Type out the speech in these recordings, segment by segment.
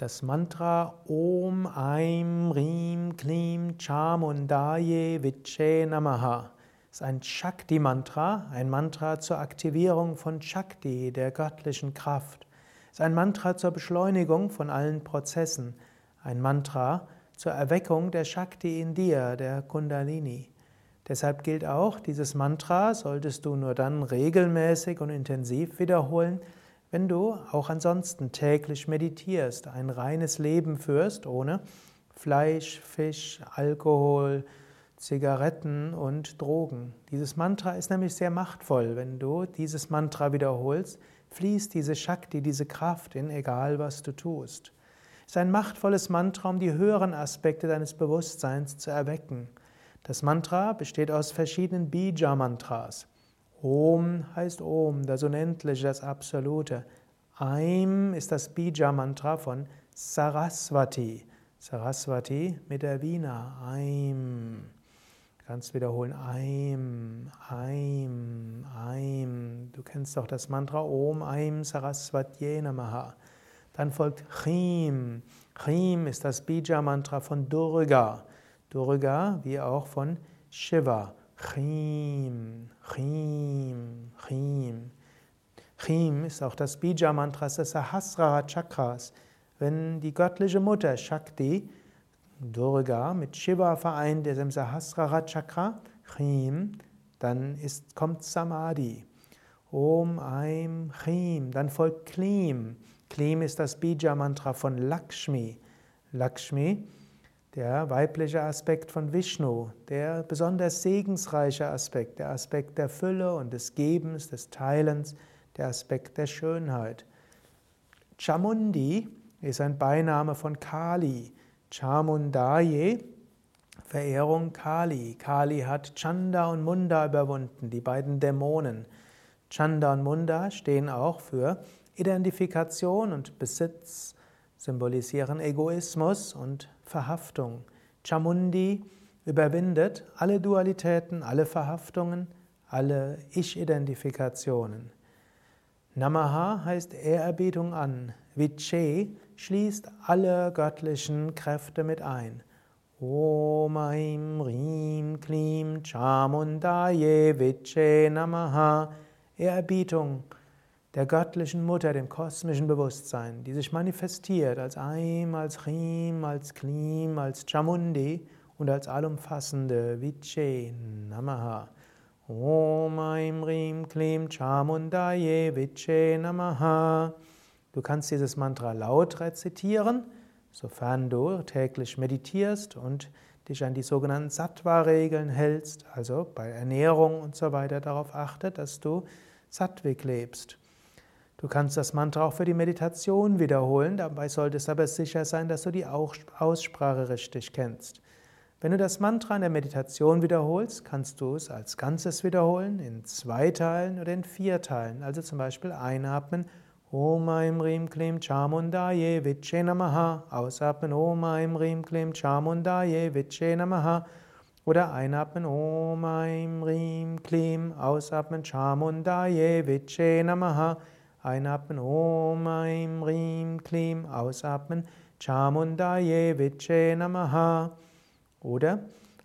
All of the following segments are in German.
Das Mantra Om Aim Rim Klim Chamundaye Viche Namaha ist ein Shakti-Mantra, ein Mantra zur Aktivierung von Shakti, der göttlichen Kraft. Ist ein Mantra zur Beschleunigung von allen Prozessen, ein Mantra zur Erweckung der Shakti in dir, der Kundalini. Deshalb gilt auch, dieses Mantra solltest du nur dann regelmäßig und intensiv wiederholen, wenn du auch ansonsten täglich meditierst, ein reines Leben führst, ohne Fleisch, Fisch, Alkohol, Zigaretten und Drogen. Dieses Mantra ist nämlich sehr machtvoll. Wenn du dieses Mantra wiederholst, fließt diese Shakti, diese Kraft in egal was du tust. Es ist ein machtvolles Mantra, um die höheren Aspekte deines Bewusstseins zu erwecken. Das Mantra besteht aus verschiedenen Bija-Mantras. Om heißt Om, das Unendliche, das Absolute. Aim ist das Bija-Mantra von Saraswati. Saraswati mit der Vina. Aim. Du kannst wiederholen. Aim, Aim, Aim. Du kennst doch das Mantra Om Aim Saraswatye Namaha. Dann folgt Chim. Chim ist das Bija-Mantra von Durga. Durga wie auch von Shiva. Chim, Chim, Chim. Chim ist auch das Bija-Mantra des Sahasrara Chakras. Wenn die göttliche Mutter Shakti, Durga, mit Shiva vereint ist im Sahasrara Chakra, Chim, dann ist, kommt Samadhi. Om, Aim, Chim. Dann folgt Klim. Klim ist das Bija-Mantra von Lakshmi. Lakshmi der weibliche Aspekt von Vishnu, der besonders segensreiche Aspekt, der Aspekt der Fülle und des Gebens, des Teilens, der Aspekt der Schönheit. Chamundi ist ein Beiname von Kali. Chamundaye, Verehrung Kali. Kali hat Chanda und Munda überwunden, die beiden Dämonen. Chanda und Munda stehen auch für Identifikation und Besitz, symbolisieren Egoismus und Verhaftung. Chamundi überwindet alle Dualitäten, alle Verhaftungen, alle Ich-Identifikationen. Namaha heißt Ehrerbietung an. Viche schließt alle göttlichen Kräfte mit ein. Om Aim Rim Klim Chamundaye Viche Namaha. Ehrerbietung der göttlichen Mutter, dem kosmischen Bewusstsein, die sich manifestiert als Aim, als Chim, als Klim, als Chamundi und als allumfassende Viche Namaha. Om Aim Rim Klim Chamundaye Viche Namaha. Du kannst dieses Mantra laut rezitieren, sofern du täglich meditierst und dich an die sogenannten Sattva-Regeln hältst, also bei Ernährung und so weiter darauf achtet, dass du sattvik lebst. Du kannst das Mantra auch für die Meditation wiederholen, dabei solltest aber sicher sein, dass du die Aussprache richtig kennst. Wenn du das Mantra in der Meditation wiederholst, kannst du es als Ganzes wiederholen, in zwei Teilen oder in vier Teilen. Also zum Beispiel einatmen, Om Aim Rim Klim Chamundaye Viche Namaha, ausatmen, Om Aim Rim Klim Chamundaye Viche Namaha, oder einatmen, Om Aim Rim Klim, ausatmen, Chamundaye Viche Namaha, Einatmen Om Aim Rim Klim, ausatmen Chamundaye Viche Namaha. Oder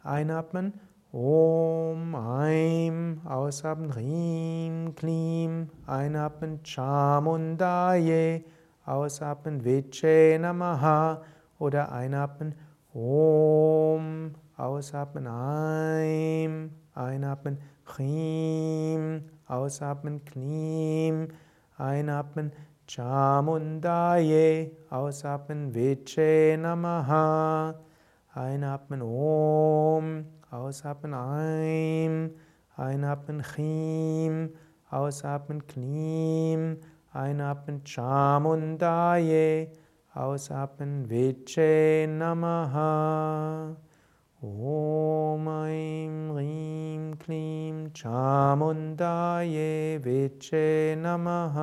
einatmen Om Aim, ausatmen Rim Klim, einatmen Chamundaye, ausatmen Viche Namaha. Oder einatmen Om, ausatmen Aim, einatmen Chim, ausatmen Klim, Einatmen Chamundaye, ausatmen Viche Namaha. Einatmen Om, ausatmen Aim, einatmen Chim, ausatmen Klim, einatmen Chamundaye, ausatmen Viche Namaha. Om Aim Rim Klim चामुन्दाये वेचे नमः।